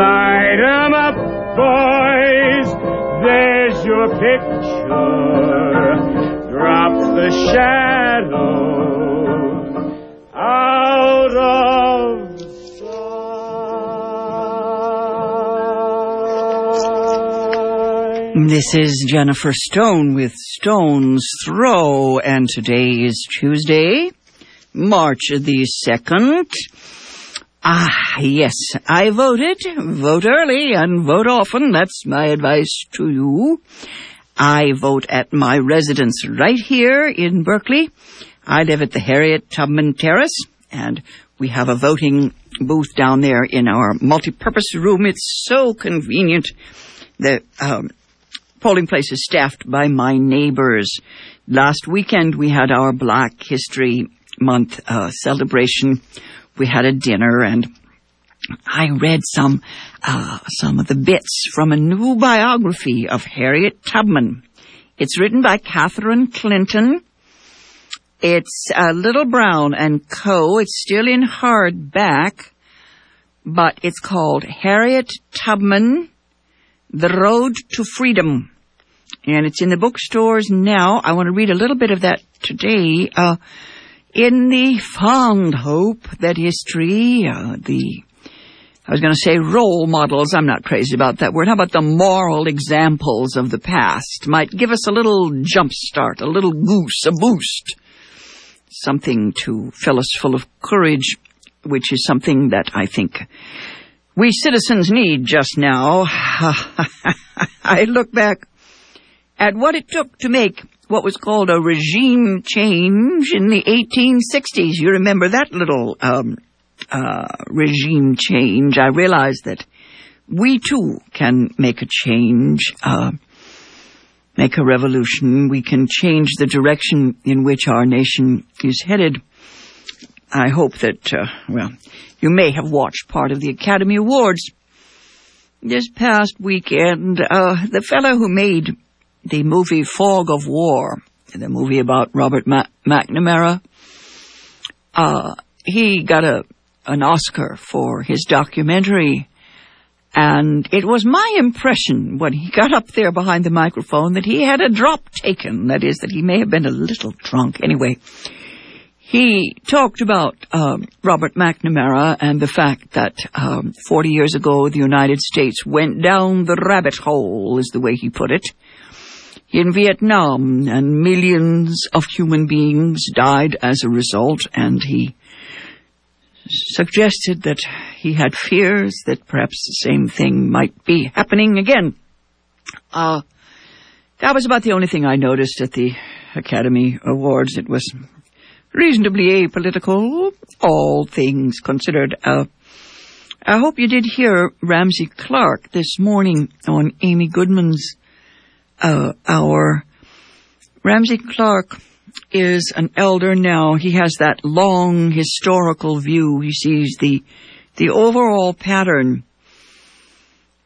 Light 'em up, boys. There's your picture. Drop the shadow out of sight. This is Jennifer Stone with Stone's Throw, and today is Tuesday, March the 2nd. Ah, yes, I voted. Vote early and vote often. That's my advice to you. I vote at my residence right here in Berkeley. I live at the Harriet Tubman Terrace, and we have a voting booth down there in our multi-purpose room. It's so convenient. The um, polling place is staffed by my neighbors. Last weekend we had our Black History Month uh, celebration. We had a dinner and I read some uh, some of the bits from a new biography of Harriet Tubman. It's written by Catherine Clinton. It's uh, Little Brown and Co. It's still in hardback, but it's called Harriet Tubman: The Road to Freedom, and it's in the bookstores now. I want to read a little bit of that today. Uh, in the fond hope that history, uh, the I was going to say role models. I'm not crazy about that word. How about the moral examples of the past might give us a little jump start, a little goose, a boost, something to fill us full of courage, which is something that I think we citizens need just now. I look back at what it took to make what was called a regime change in the 1860s. You remember that little um, uh, regime change? I realize that we too can make a change, uh, make a revolution. We can change the direction in which our nation is headed. I hope that, uh, well, you may have watched part of the Academy Awards this past weekend. Uh, the fellow who made the movie Fog of War, the movie about Robert Ma- McNamara, uh, he got a an Oscar for his documentary. And it was my impression when he got up there behind the microphone that he had a drop taken. That is, that he may have been a little drunk. Anyway, he talked about um, Robert McNamara and the fact that um, 40 years ago the United States went down the rabbit hole, is the way he put it in Vietnam, and millions of human beings died as a result, and he suggested that he had fears that perhaps the same thing might be happening again. Uh, that was about the only thing I noticed at the Academy Awards. It was reasonably apolitical, all things considered. Uh, I hope you did hear Ramsey Clark this morning on Amy Goodman's uh, hour. Ramsey Clark is an elder now. He has that long historical view. He sees the the overall pattern.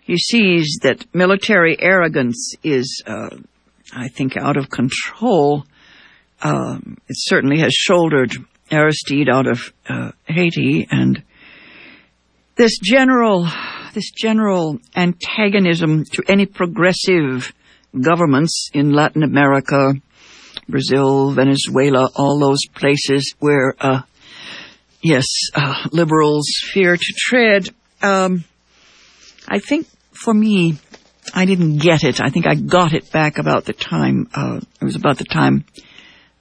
He sees that military arrogance is, uh, I think, out of control. Um, it certainly has shouldered Aristide out of uh, Haiti, and this general, this general antagonism to any progressive governments in Latin America, Brazil, Venezuela, all those places where, uh, yes, uh, liberals fear to tread. Um, I think for me, I didn't get it. I think I got it back about the time, uh, it was about the time,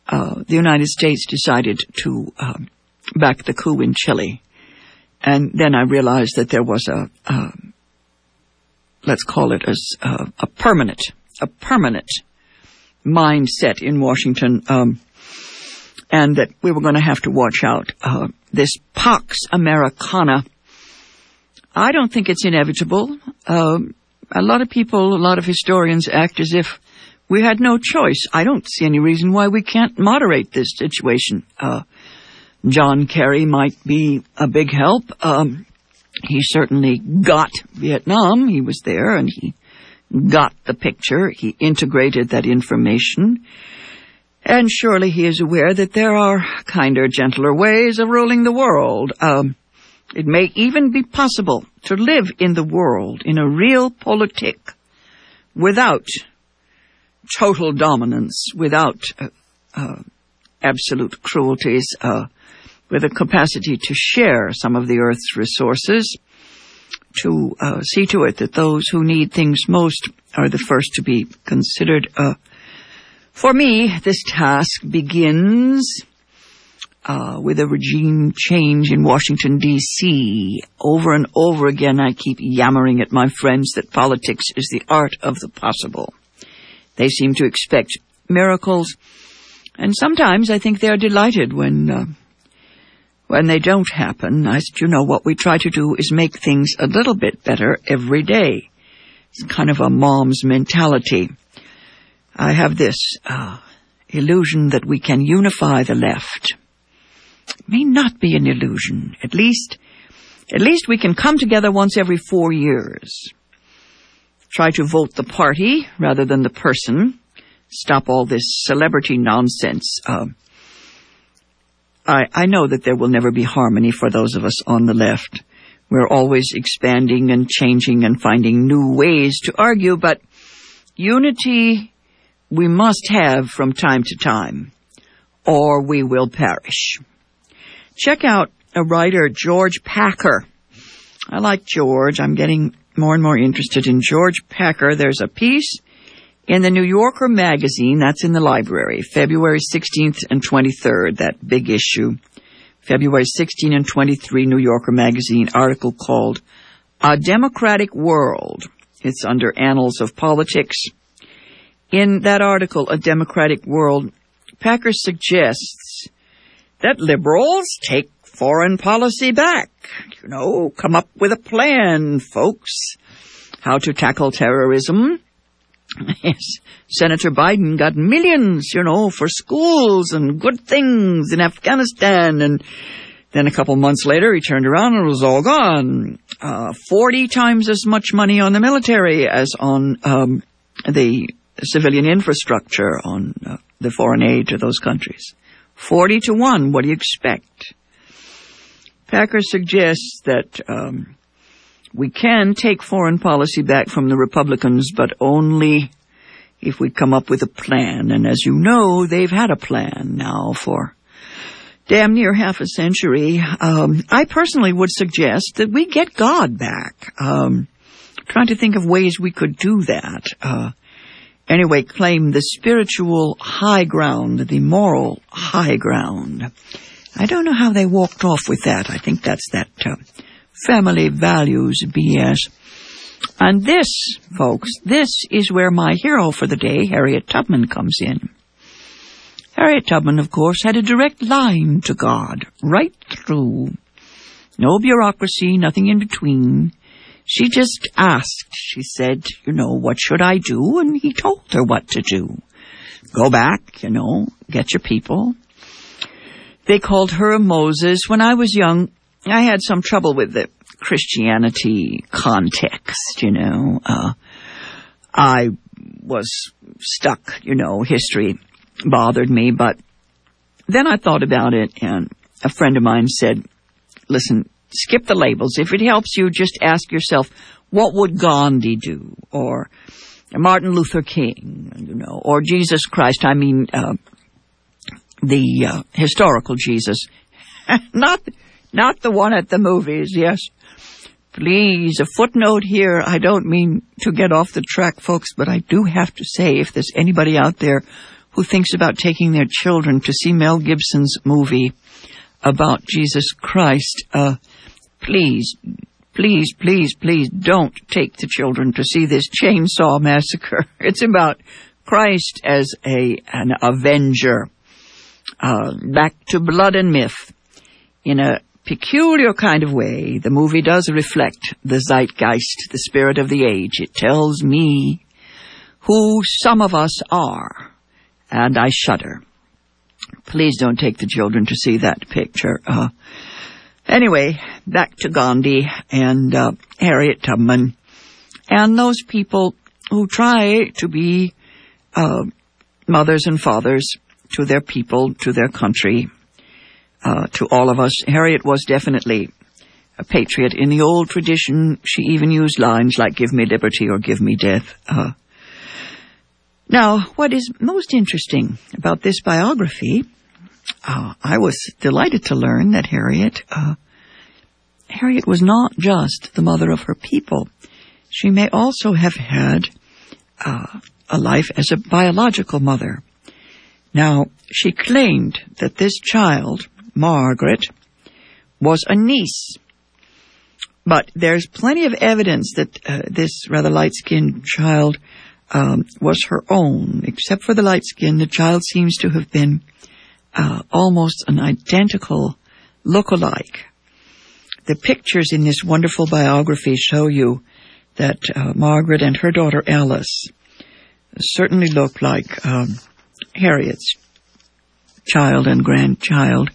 uh, the United States decided to, um, back the coup in Chile. And then I realized that there was a, uh, let's call it as uh, a permanent, a permanent mindset in Washington, um, and that we were going to have to watch out. Uh, this Pax Americana, I don't think it's inevitable. Um, a lot of people, a lot of historians act as if we had no choice. I don't see any reason why we can't moderate this situation. Uh, John Kerry might be a big help. Um, he certainly got Vietnam. He was there and he got the picture. He integrated that information. And surely he is aware that there are kinder, gentler ways of ruling the world. Um, it may even be possible to live in the world in a realpolitik without total dominance, without uh, uh, absolute cruelties, uh, with a capacity to share some of the earth's resources, to uh, see to it that those who need things most are the first to be considered. Uh, for me, this task begins uh, with a regime change in Washington, D.C. Over and over again, I keep yammering at my friends that politics is the art of the possible. They seem to expect miracles, and sometimes I think they are delighted when uh, when they don't happen. I, you know, what we try to do is make things a little bit better every day. It's kind of a mom's mentality. I have this uh, illusion that we can unify the left. It may not be an illusion. At least, at least we can come together once every four years. Try to vote the party rather than the person. Stop all this celebrity nonsense. Uh, I, I know that there will never be harmony for those of us on the left. We're always expanding and changing and finding new ways to argue, but unity we must have from time to time, or we will perish. Check out a writer, George Packer. I like George. I'm getting more and more interested in George Packer. There's a piece in the New Yorker magazine, that's in the library, February 16th and 23rd, that big issue. February 16 and 23 New Yorker magazine article called A Democratic World. It's under Annals of Politics. In that article, A Democratic World, Packer suggests that liberals take foreign policy back. You know, come up with a plan, folks. How to tackle terrorism. Yes, Senator Biden got millions, you know, for schools and good things in Afghanistan. And then a couple months later, he turned around and it was all gone. Uh, 40 times as much money on the military as on um, the civilian infrastructure on uh, the foreign aid to those countries. 40 to 1, what do you expect? Packer suggests that um, we can take foreign policy back from the Republicans, but only if we come up with a plan. And as you know, they've had a plan now for damn near half a century. Um, I personally would suggest that we get God back. Um, trying to think of ways we could do that. Uh, anyway, claim the spiritual high ground, the moral high ground. I don't know how they walked off with that. I think that's that uh, family values BS. And this, folks, this is where my hero for the day, Harriet Tubman, comes in. Harriet Tubman, of course, had a direct line to God, right through. No bureaucracy, nothing in between. She just asked. She said, you know, what should I do? And he told her what to do. Go back, you know, get your people. They called her Moses. When I was young, I had some trouble with the Christianity context, you know. Uh, I was stuck, you know, history bothered me, but then I thought about it and a friend of mine said, listen, skip the labels. If it helps you, just ask yourself, what would Gandhi do? Or Martin Luther King, you know, or Jesus Christ. I mean, uh, the uh, historical Jesus. not not the one at the movies, yes. Please, a footnote here. I don't mean to get off the track, folks, but I do have to say if there's anybody out there who thinks about taking their children to see Mel Gibson's movie about Jesus Christ, uh, please, please, please, please don't take the children to see this chainsaw massacre. It's about Christ as a, an avenger. Uh, back to blood and myth in a peculiar kind of way, the movie does reflect the zeitgeist, the spirit of the age. It tells me who some of us are, and I shudder. Please don't take the children to see that picture. Uh, anyway, back to Gandhi and uh, Harriet Tubman and those people who try to be uh, mothers and fathers to their people, to their country, uh, to all of us. Harriet was definitely a patriot. In the old tradition, she even used lines like "Give me liberty" or "Give me death." Uh, now, what is most interesting about this biography, uh, I was delighted to learn that Harriet, uh, Harriet was not just the mother of her people. She may also have had uh, a life as a biological mother. Now, she claimed that this child, Margaret, was a niece. But there's plenty of evidence that uh, this rather light-skinned child um, was her own. Except for the light skin, the child seems to have been uh, almost an identical look-alike. The pictures in this wonderful biography show you that uh, Margaret and her daughter Alice certainly look like um, Harriet's child and grandchild.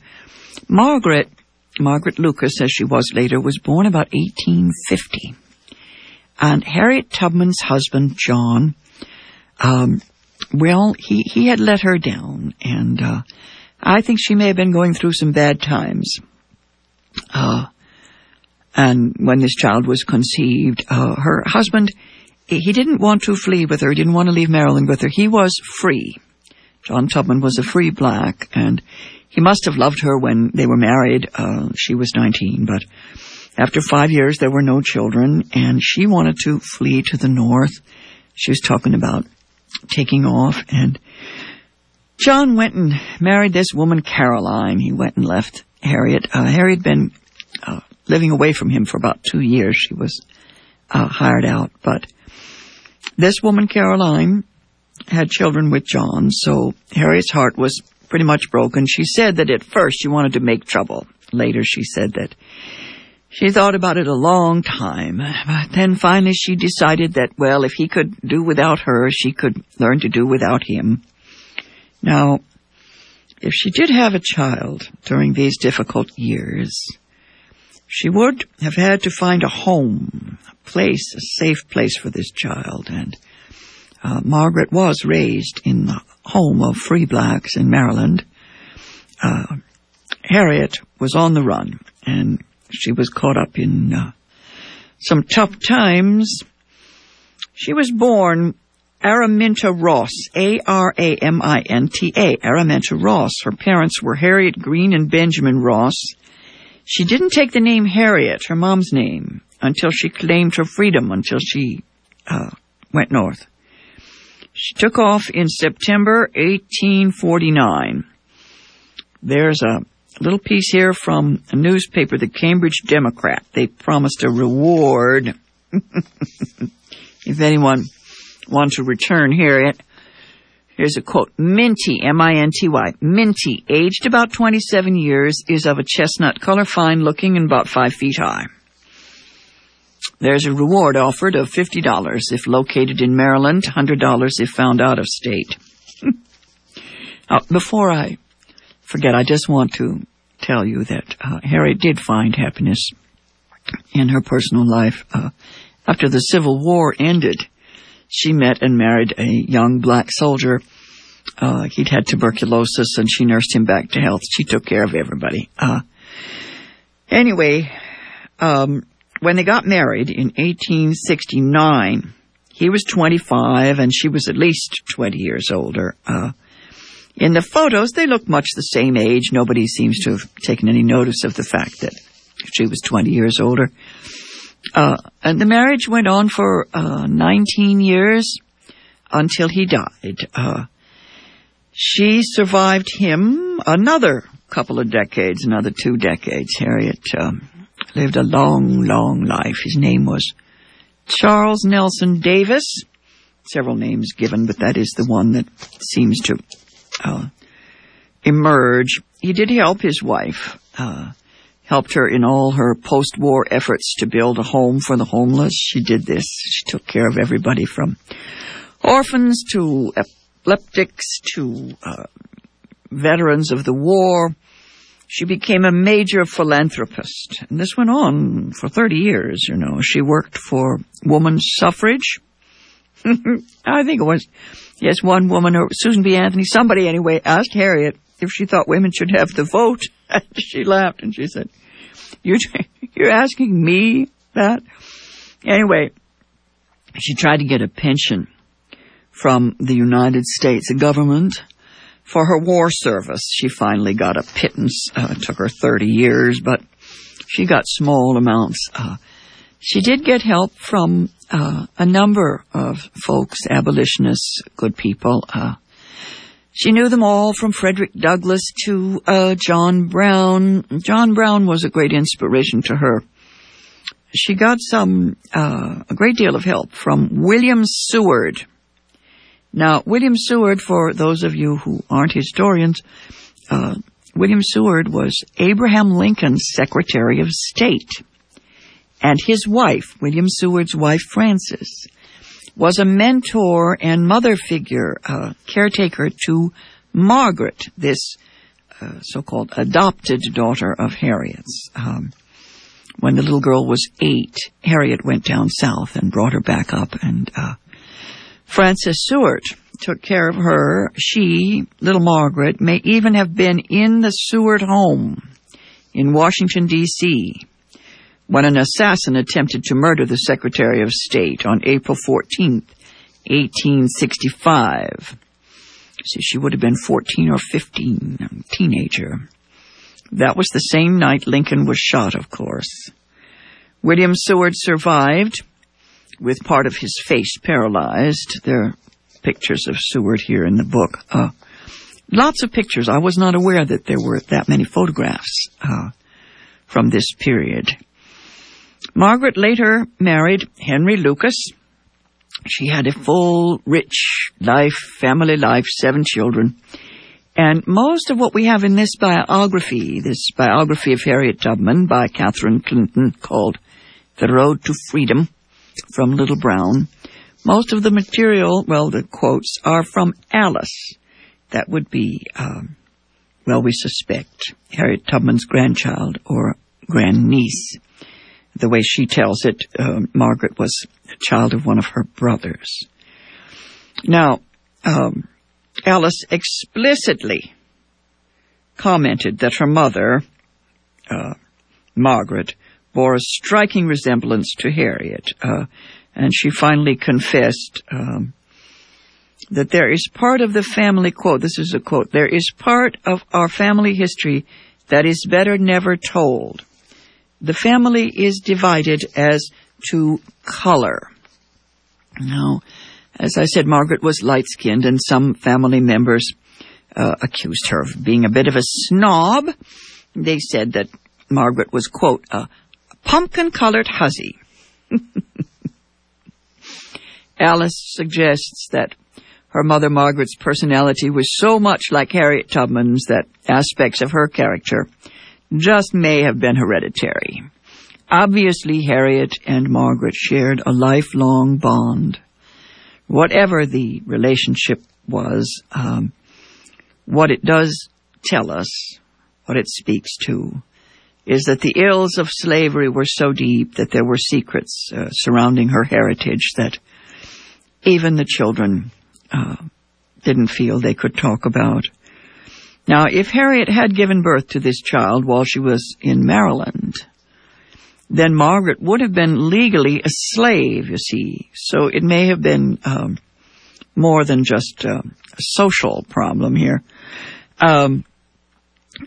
Margaret, Margaret Lucas, as she was later, was born about 1850. And Harriet Tubman's husband, John, um, well, he, he had let her down, and uh, I think she may have been going through some bad times. Uh, and when this child was conceived, uh, her husband, he didn't want to flee with her, he didn't want to leave Maryland with her. He was free. John Tubman was a free black, and he must have loved her when they were married. Uh, she was 19, but after five years, there were no children, and she wanted to flee to the north. She was talking about taking off, and John went and married this woman, Caroline. He went and left Harriet. Uh, Harriet had been uh, living away from him for about two years. She was uh, hired out, but this woman, Caroline, had children with John, so Harriet's heart was pretty much broken. She said that at first she wanted to make trouble. Later she said that she thought about it a long time, but then finally she decided that, well, if he could do without her, she could learn to do without him. Now, if she did have a child during these difficult years, she would have had to find a home, a place, a safe place for this child, and uh, Margaret was raised in the home of free blacks in Maryland. Uh, Harriet was on the run, and she was caught up in uh, some tough times. She was born Araminta Ross, A-R-A-M-I-N-T-A, Araminta Ross. Her parents were Harriet Green and Benjamin Ross. She didn't take the name Harriet, her mom's name, until she claimed her freedom, until she uh, went north. She took off in September 1849. There's a little piece here from a newspaper, the Cambridge Democrat. They promised a reward. if anyone wants to return here, it, here's a quote. Minty, M-I-N-T-Y, Minty, aged about 27 years, is of a chestnut color, fine looking and about five feet high. There's a reward offered of $50 if located in Maryland, $100 if found out of state. now, before I forget, I just want to tell you that uh, Harriet did find happiness in her personal life. Uh, after the Civil War ended, she met and married a young black soldier. Uh, he'd had tuberculosis and she nursed him back to health. She took care of everybody. Uh, anyway, um, when they got married in 1869, he was 25 and she was at least 20 years older. Uh, in the photos, they look much the same age. Nobody seems to have taken any notice of the fact that she was 20 years older. Uh, and the marriage went on for uh, 19 years until he died. Uh, she survived him another couple of decades, another two decades. Harriet um, lived a long, long life. His name was Charles Nelson Davis. Several names given, but that is the one that seems to uh, emerge. He did help his wife, uh, helped her in all her post-war efforts to build a home for the homeless. She did this. She took care of everybody from orphans to epileptics to uh, veterans of the war. She became a major philanthropist. And this went on for 30 years, you know. She worked for women's suffrage. I think it was, yes, one woman, or Susan B. Anthony, somebody anyway, asked Harriet if she thought women should have the vote. she laughed and she said, you're, you're asking me that? Anyway, she tried to get a pension from the United States government for her war service. She finally got a pittance. Uh, it took her 30 years, but she got small amounts. Uh, she did get help from uh, a number of folks, abolitionists, good people. Uh, she knew them all from Frederick Douglass to uh, John Brown. John Brown was a great inspiration to her. She got some, uh, a great deal of help from William Seward. Now, William Seward, for those of you who aren't historians, uh, William Seward was Abraham Lincoln's Secretary of State. And his wife, William Seward's wife, Frances, was a mentor and mother figure, uh, caretaker to Margaret, this uh, so-called adopted daughter of Harriet's. Um, when the little girl was eight, Harriet went down south and brought her back up, and uh, Frances Seward took care of her. She, little Margaret, may even have been in the Seward home in Washington, D.C. when an assassin attempted to murder the Secretary of State on April 14th, 1865. So she would have been 14 or 15, a teenager. That was the same night Lincoln was shot, of course. William Seward survived with part of his face paralyzed. There are pictures of Seward here in the book. Uh, lots of pictures. I was not aware that there were that many photographs uh, from this period. Margaret later married Henry Lucas. She had a full, rich life, family life, seven children. And most of what we have in this biography, this biography of Harriet Tubman by Catherine Clinton called The Road to Freedom, from Little Brown. Most of the material, well, the quotes are from Alice. That would be, um, well, we suspect Harriet Tubman's grandchild or grandniece. The way she tells it, uh, Margaret was a child of one of her brothers. Now, um, Alice explicitly commented that her mother, uh, Margaret, bore a striking resemblance to Harriet, uh, and she finally confessed um, that there is part of the family quote. This is a quote. There is part of our family history that is better never told. The family is divided as to color. Now, as I said, Margaret was light-skinned, and some family members uh, accused her of being a bit of a snob. They said that Margaret was, quote, a pumpkin colored hussy. Alice suggests that her mother Margaret's personality was so much like Harriet Tubman's that aspects of her character just may have been hereditary. Obviously, Harriet and Margaret shared a lifelong bond. Whatever the relationship was, um, what it does tell us, what it speaks to, is that the ills of slavery were so deep that there were secrets uh, surrounding her heritage that even the children uh, didn't feel they could talk about. Now, if Harriet had given birth to this child while she was in Maryland, then Margaret would have been legally a slave, you see. So it may have been um, more than just a social problem here. Um,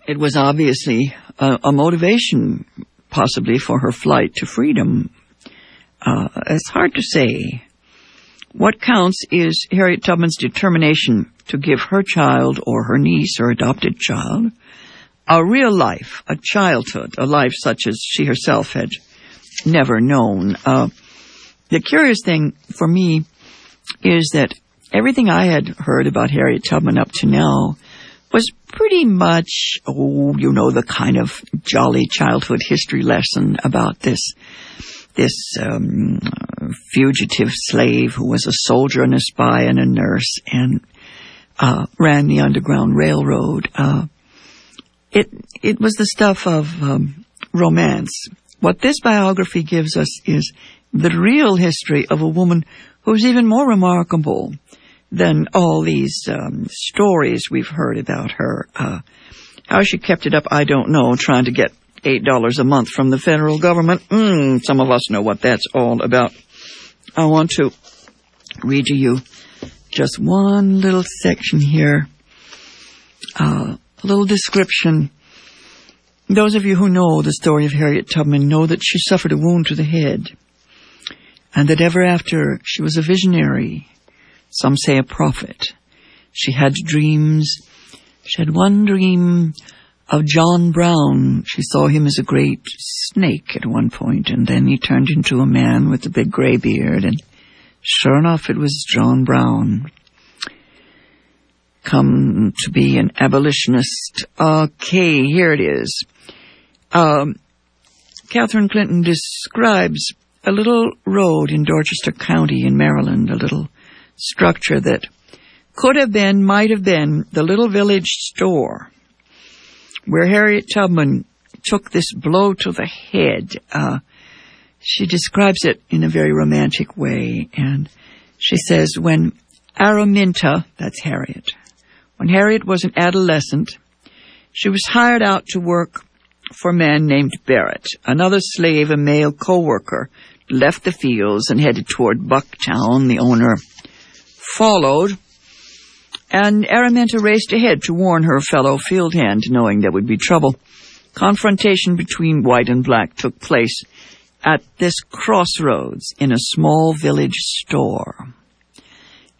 it was obviously a, a, motivation, possibly, for her flight to freedom. Uh, it's hard to say. What counts is Harriet Tubman's determination to give her child or her niece or adopted child a real life, a childhood, a life such as she herself had never known. Uh, the curious thing for me is that everything I had heard about Harriet Tubman up to now was pretty much, oh, you know, the kind of jolly childhood history lesson about this this um, fugitive slave who was a soldier and a spy and a nurse and uh, ran the Underground Railroad. Uh, it it was the stuff of um, romance. What this biography gives us is the real history of a woman who's even more remarkable than all these um, stories we've heard about her. Uh, how she kept it up, I don't know, trying to get $8 a month from the federal government. Mm, some of us know what that's all about. I want to read to you just one little section here. Uh, a little description. Those of you who know the story of Harriet Tubman know that she suffered a wound to the head, and that ever after she was a visionary, some say a prophet. She had dreams. She had one dream of John Brown. She saw him as a great snake at one point, and then he turned into a man with a big gray beard, and sure enough, it was John Brown. Come to be an abolitionist. Okay, here it is. Um, Catherine Clinton describes a little road in Dorchester County in Maryland, a little structure that could have been, might have been, the little village store where Harriet Tubman took this blow to the head. Uh, she describes it in a very romantic way, and she says, when Araminta, that's Harriet, when Harriet was an adolescent, she was hired out to work for a man named Barrett. Another slave, a male co-worker, left the fields and headed toward Bucktown. The owner followed, and Araminta raced ahead to warn her fellow field hand, knowing there would be trouble. Confrontation between white and black took place at this crossroads in a small village store.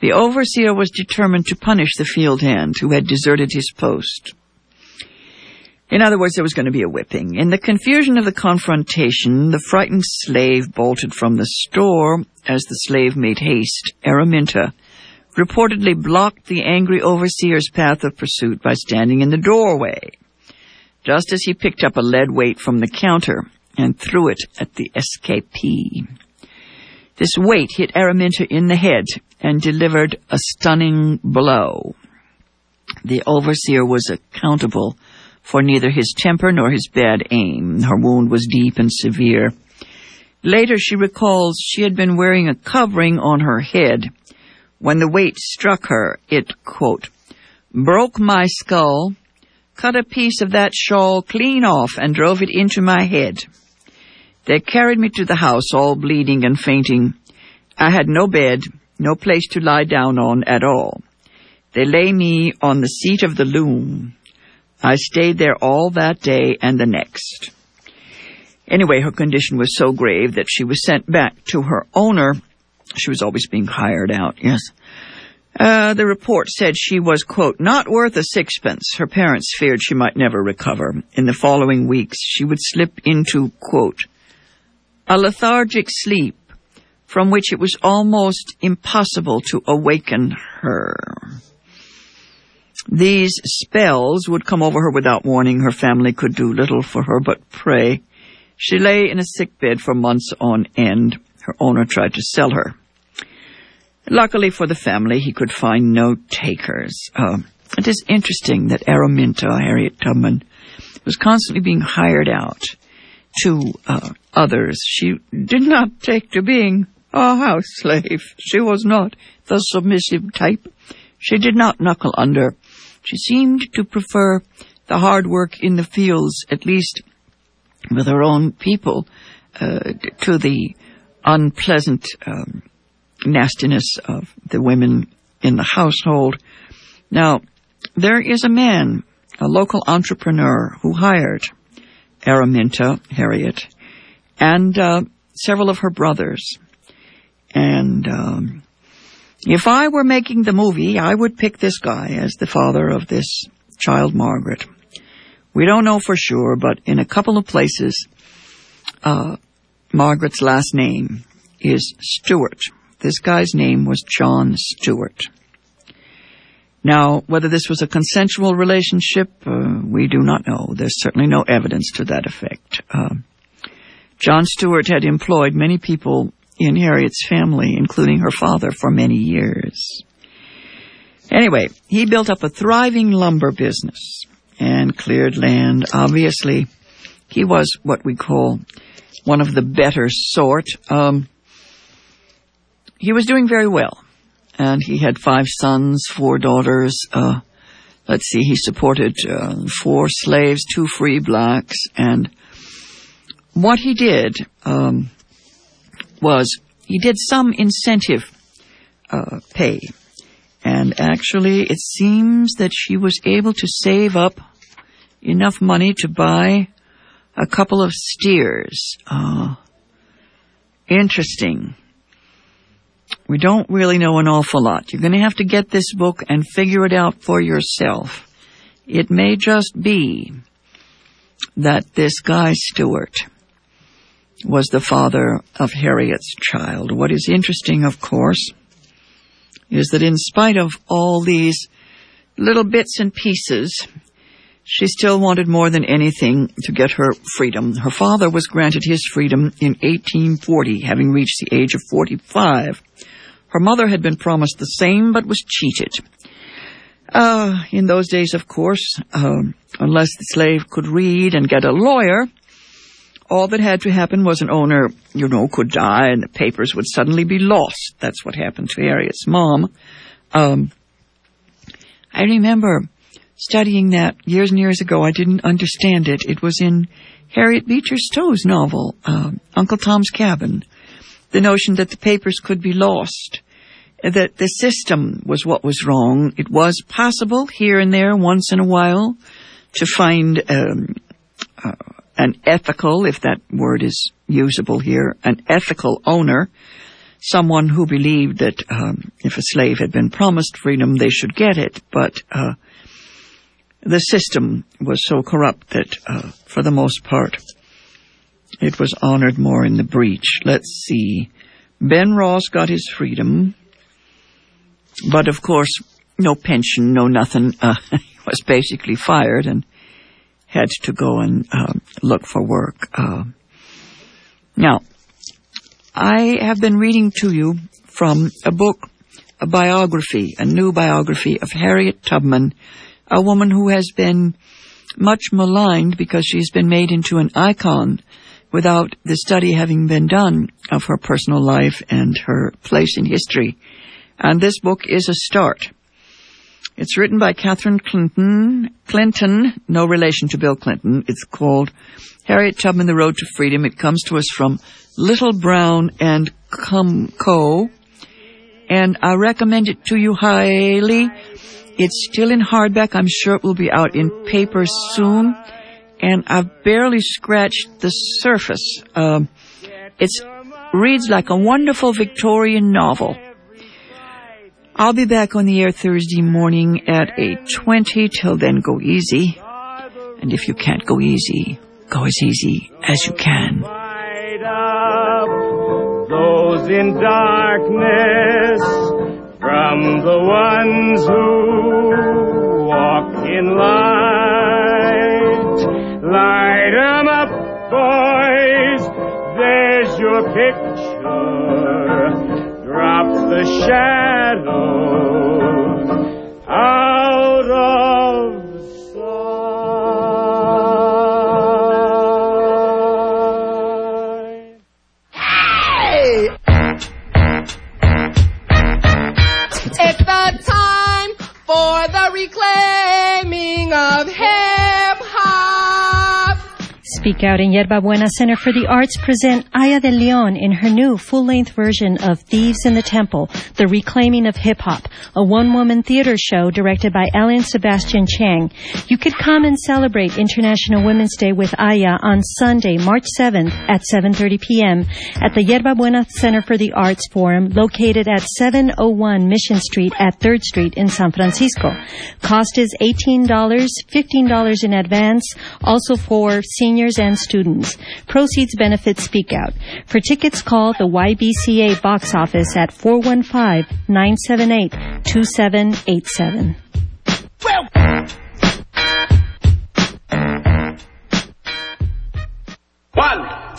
The overseer was determined to punish the field hand who had deserted his post. In other words, there was going to be a whipping. In the confusion of the confrontation, the frightened slave bolted from the store. As the slave made haste, Araminta reportedly blocked the angry overseer's path of pursuit by standing in the doorway, just as he picked up a lead weight from the counter and threw it at the escapee. This weight hit Araminta in the head and delivered a stunning blow. The overseer was accountable for neither his temper nor his bad aim. Her wound was deep and severe. Later she recalls she had been wearing a covering on her head when the weight struck her, it, quote, broke my skull, cut a piece of that shawl clean off and drove it into my head. They carried me to the house all bleeding and fainting. I had no bed, no place to lie down on at all. They lay me on the seat of the loom. I stayed there all that day and the next. Anyway, her condition was so grave that she was sent back to her owner she was always being hired out, yes. Uh, the report said she was, quote, not worth a sixpence. Her parents feared she might never recover. In the following weeks, she would slip into, quote, a lethargic sleep from which it was almost impossible to awaken her. These spells would come over her without warning. Her family could do little for her but pray. She lay in a sick bed for months on end. Her owner tried to sell her. Luckily for the family, he could find no takers. Uh, it is interesting that Araminta, Harriet Tubman, was constantly being hired out to uh, others. She did not take to being a house slave. She was not the submissive type. She did not knuckle under. She seemed to prefer the hard work in the fields, at least with her own people, uh, to the unpleasant um, nastiness of the women in the household. Now, there is a man, a local entrepreneur, who hired Araminta, Harriet, and uh, several of her brothers. And um, if I were making the movie, I would pick this guy as the father of this child, Margaret. We don't know for sure, but in a couple of places, uh, Margaret's last name is Stewart. This guy's name was John Stewart. Now, whether this was a consensual relationship, uh, we do not know. There's certainly no evidence to that effect. Uh, John Stewart had employed many people in Harriet's family, including her father, for many years. Anyway, he built up a thriving lumber business and cleared land. Obviously, he was what we call one of the better sort. Um, he was doing very well and he had five sons, four daughters. Uh, let's see, he supported uh, four slaves, two free blacks, and what he did um, was he did some incentive uh, pay, and actually, it seems that she was able to save up enough money to buy a couple of steers. Uh, interesting. We don't really know an awful lot. You're going to have to get this book and figure it out for yourself. It may just be that this guy Stewart was the father of Harriet's child. What is interesting, of course, is that in spite of all these little bits and pieces, she still wanted more than anything to get her freedom. Her father was granted his freedom in 1840, having reached the age of 45. Her mother had been promised the same, but was cheated. Uh, in those days, of course, uh, unless the slave could read and get a lawyer, all that had to happen was an owner, you know, could die and the papers would suddenly be lost. That's what happened to Harriet's mom. Um, I remember studying that years and years ago. I didn't understand it. It was in Harriet Beecher Stowe's novel, uh, Uncle Tom's Cabin the notion that the papers could be lost, that the system was what was wrong. It was possible here and there once in a while to find um, uh, an ethical, if that word is usable here, an ethical owner, someone who believed that um, if a slave had been promised freedom, they should get it. But uh, the system was so corrupt that, uh, for the most part, it was honored more in the breach. Let's see. Ben Ross got his freedom, but of course, no pension, no nothing. Uh, he was basically fired and had to go and uh, look for work. Uh, now, I have been reading to you from a book, a biography, a new biography of Harriet Tubman, a woman who has been much maligned because she's been made into an icon without the study having been done of her personal life and her place in history. And this book is a start. It's written by Catherine Clinton, Clinton, no relation to Bill Clinton. It's called Harriet Tubman, The Road to Freedom. It comes to us from Little Brown and Co. And I recommend it to you highly. It's still in hardback. I'm sure it will be out in paper soon and I've barely scratched the surface. Uh, it reads like a wonderful Victorian novel. I'll be back on the air Thursday morning at 8.20. Till then, go easy. And if you can't go easy, go as easy as you can. Those in darkness from the ones who walk in light. Light 'em up, boys. There's your picture. Drop the shadows out of sight. Hey! It's the time for the reclaiming of hop. Speak Out and Yerba Buena Center for the Arts present Aya de Leon in her new full-length version of Thieves in the Temple, The Reclaiming of Hip Hop, a one-woman theater show directed by Ellen Sebastian Chang. You could come and celebrate International Women's Day with Aya on Sunday, March 7th at 7.30 p.m. at the Yerba Buena Center for the Arts Forum located at 701 Mission Street at 3rd Street in San Francisco. Cost is $18, $15 in advance, also for seniors seniors and students. Proceeds benefit Speak Out. For tickets, call the YBCA box office at 415-978-2787. One, two,